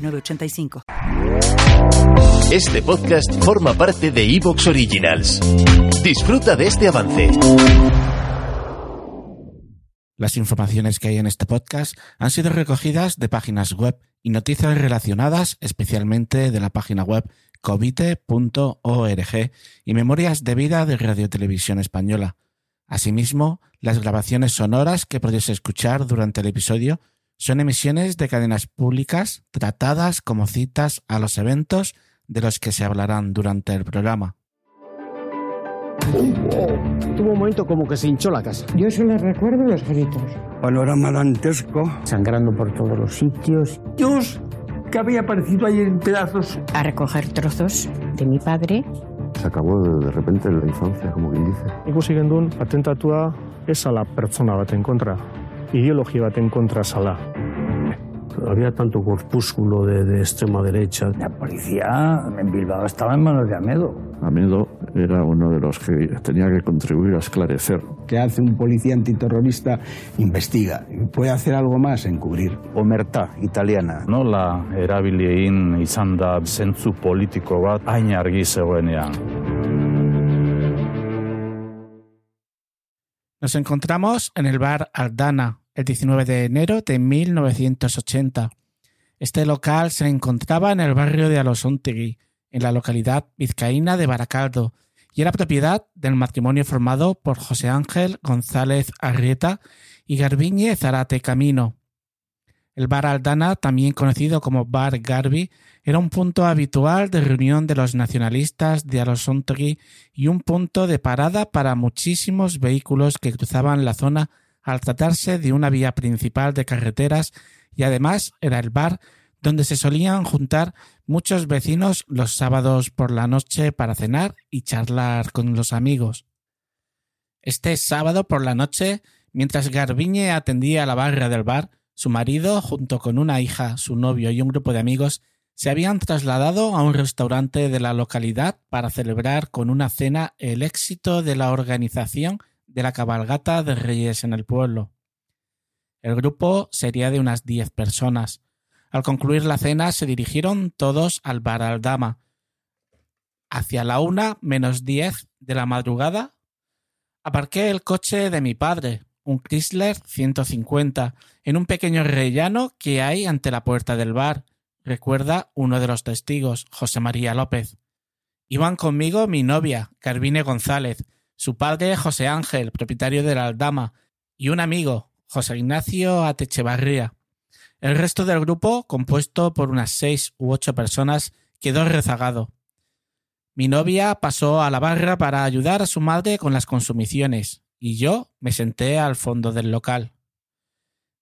906985. Este podcast forma parte de Evox Originals. Disfruta de este avance. Las informaciones que hay en este podcast han sido recogidas de páginas web y noticias relacionadas especialmente de la página web covite.org y memorias de vida de Radio Televisión Española. Asimismo, las grabaciones sonoras que podéis escuchar durante el episodio son emisiones de cadenas públicas tratadas como citas a los eventos de los que se hablarán durante el programa. Tuvo un momento como que se hinchó la casa. Yo solo recuerdo los gritos. Panorama dantesco. Sangrando por todos los sitios. Dios, que había aparecido ahí en pedazos. A recoger trozos de mi padre. Se acabó de repente la infancia, como quien dice. Ikusi gendun, atentatua ez ala pertsona baten kontra, ideologia baten kontra zala. Había tanto corpúsculo de, de, extrema derecha. La policía en Bilbao estaba en manos de Amedo. Amedo era uno de los que tenía que contribuir a esclarecer. ¿Qué hace un policía antiterrorista? Investiga. ¿Puede hacer algo más? Encubrir. Omerta, italiana. Nola erabiliein izan da zentzu politiko bat hain argi zegoenean. Nos encontramos en el bar Aldana, el 19 de enero de 1980. Este local se encontraba en el barrio de Alosontegui, en la localidad vizcaína de Baracaldo, y era propiedad del matrimonio formado por José Ángel González Arrieta y Garbiñe Zarate Camino. El bar Aldana, también conocido como Bar Garbi, era un punto habitual de reunión de los nacionalistas de Alosontegui y un punto de parada para muchísimos vehículos que cruzaban la zona al tratarse de una vía principal de carreteras y además era el bar donde se solían juntar muchos vecinos los sábados por la noche para cenar y charlar con los amigos. Este sábado por la noche, mientras Garbiñe atendía la barra del bar, su marido, junto con una hija, su novio y un grupo de amigos, se habían trasladado a un restaurante de la localidad para celebrar con una cena el éxito de la organización de la cabalgata de Reyes en el pueblo. El grupo sería de unas diez personas. Al concluir la cena se dirigieron todos al bar Aldama. Hacia la una menos diez de la madrugada aparqué el coche de mi padre, un Chrysler 150, en un pequeño rellano que hay ante la puerta del bar, recuerda uno de los testigos, José María López. Iban conmigo mi novia, Carvine González, su padre José Ángel, propietario de la Aldama, y un amigo, José Ignacio Atechevarría. El resto del grupo, compuesto por unas seis u ocho personas, quedó rezagado. Mi novia pasó a la barra para ayudar a su madre con las consumiciones, y yo me senté al fondo del local.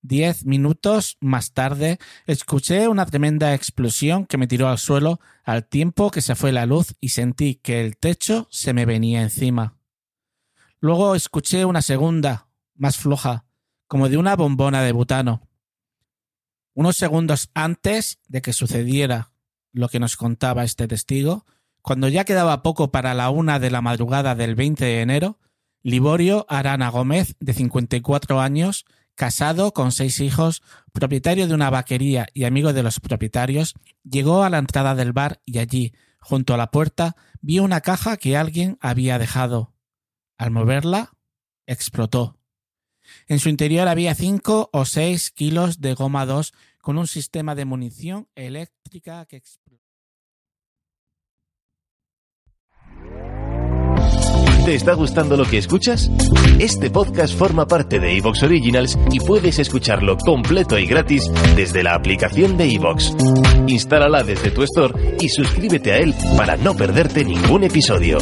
Diez minutos más tarde escuché una tremenda explosión que me tiró al suelo al tiempo que se fue la luz y sentí que el techo se me venía encima. Luego escuché una segunda, más floja, como de una bombona de butano. Unos segundos antes de que sucediera lo que nos contaba este testigo, cuando ya quedaba poco para la una de la madrugada del 20 de enero, Liborio Arana Gómez, de 54 años, casado con seis hijos, propietario de una vaquería y amigo de los propietarios, llegó a la entrada del bar y allí, junto a la puerta, vio una caja que alguien había dejado. Al moverla, explotó. En su interior había cinco o seis kilos de goma 2 con un sistema de munición eléctrica que explotó. ¿Te está gustando lo que escuchas? Este podcast forma parte de Evox Originals y puedes escucharlo completo y gratis desde la aplicación de Evox. Instálala desde tu store y suscríbete a él para no perderte ningún episodio.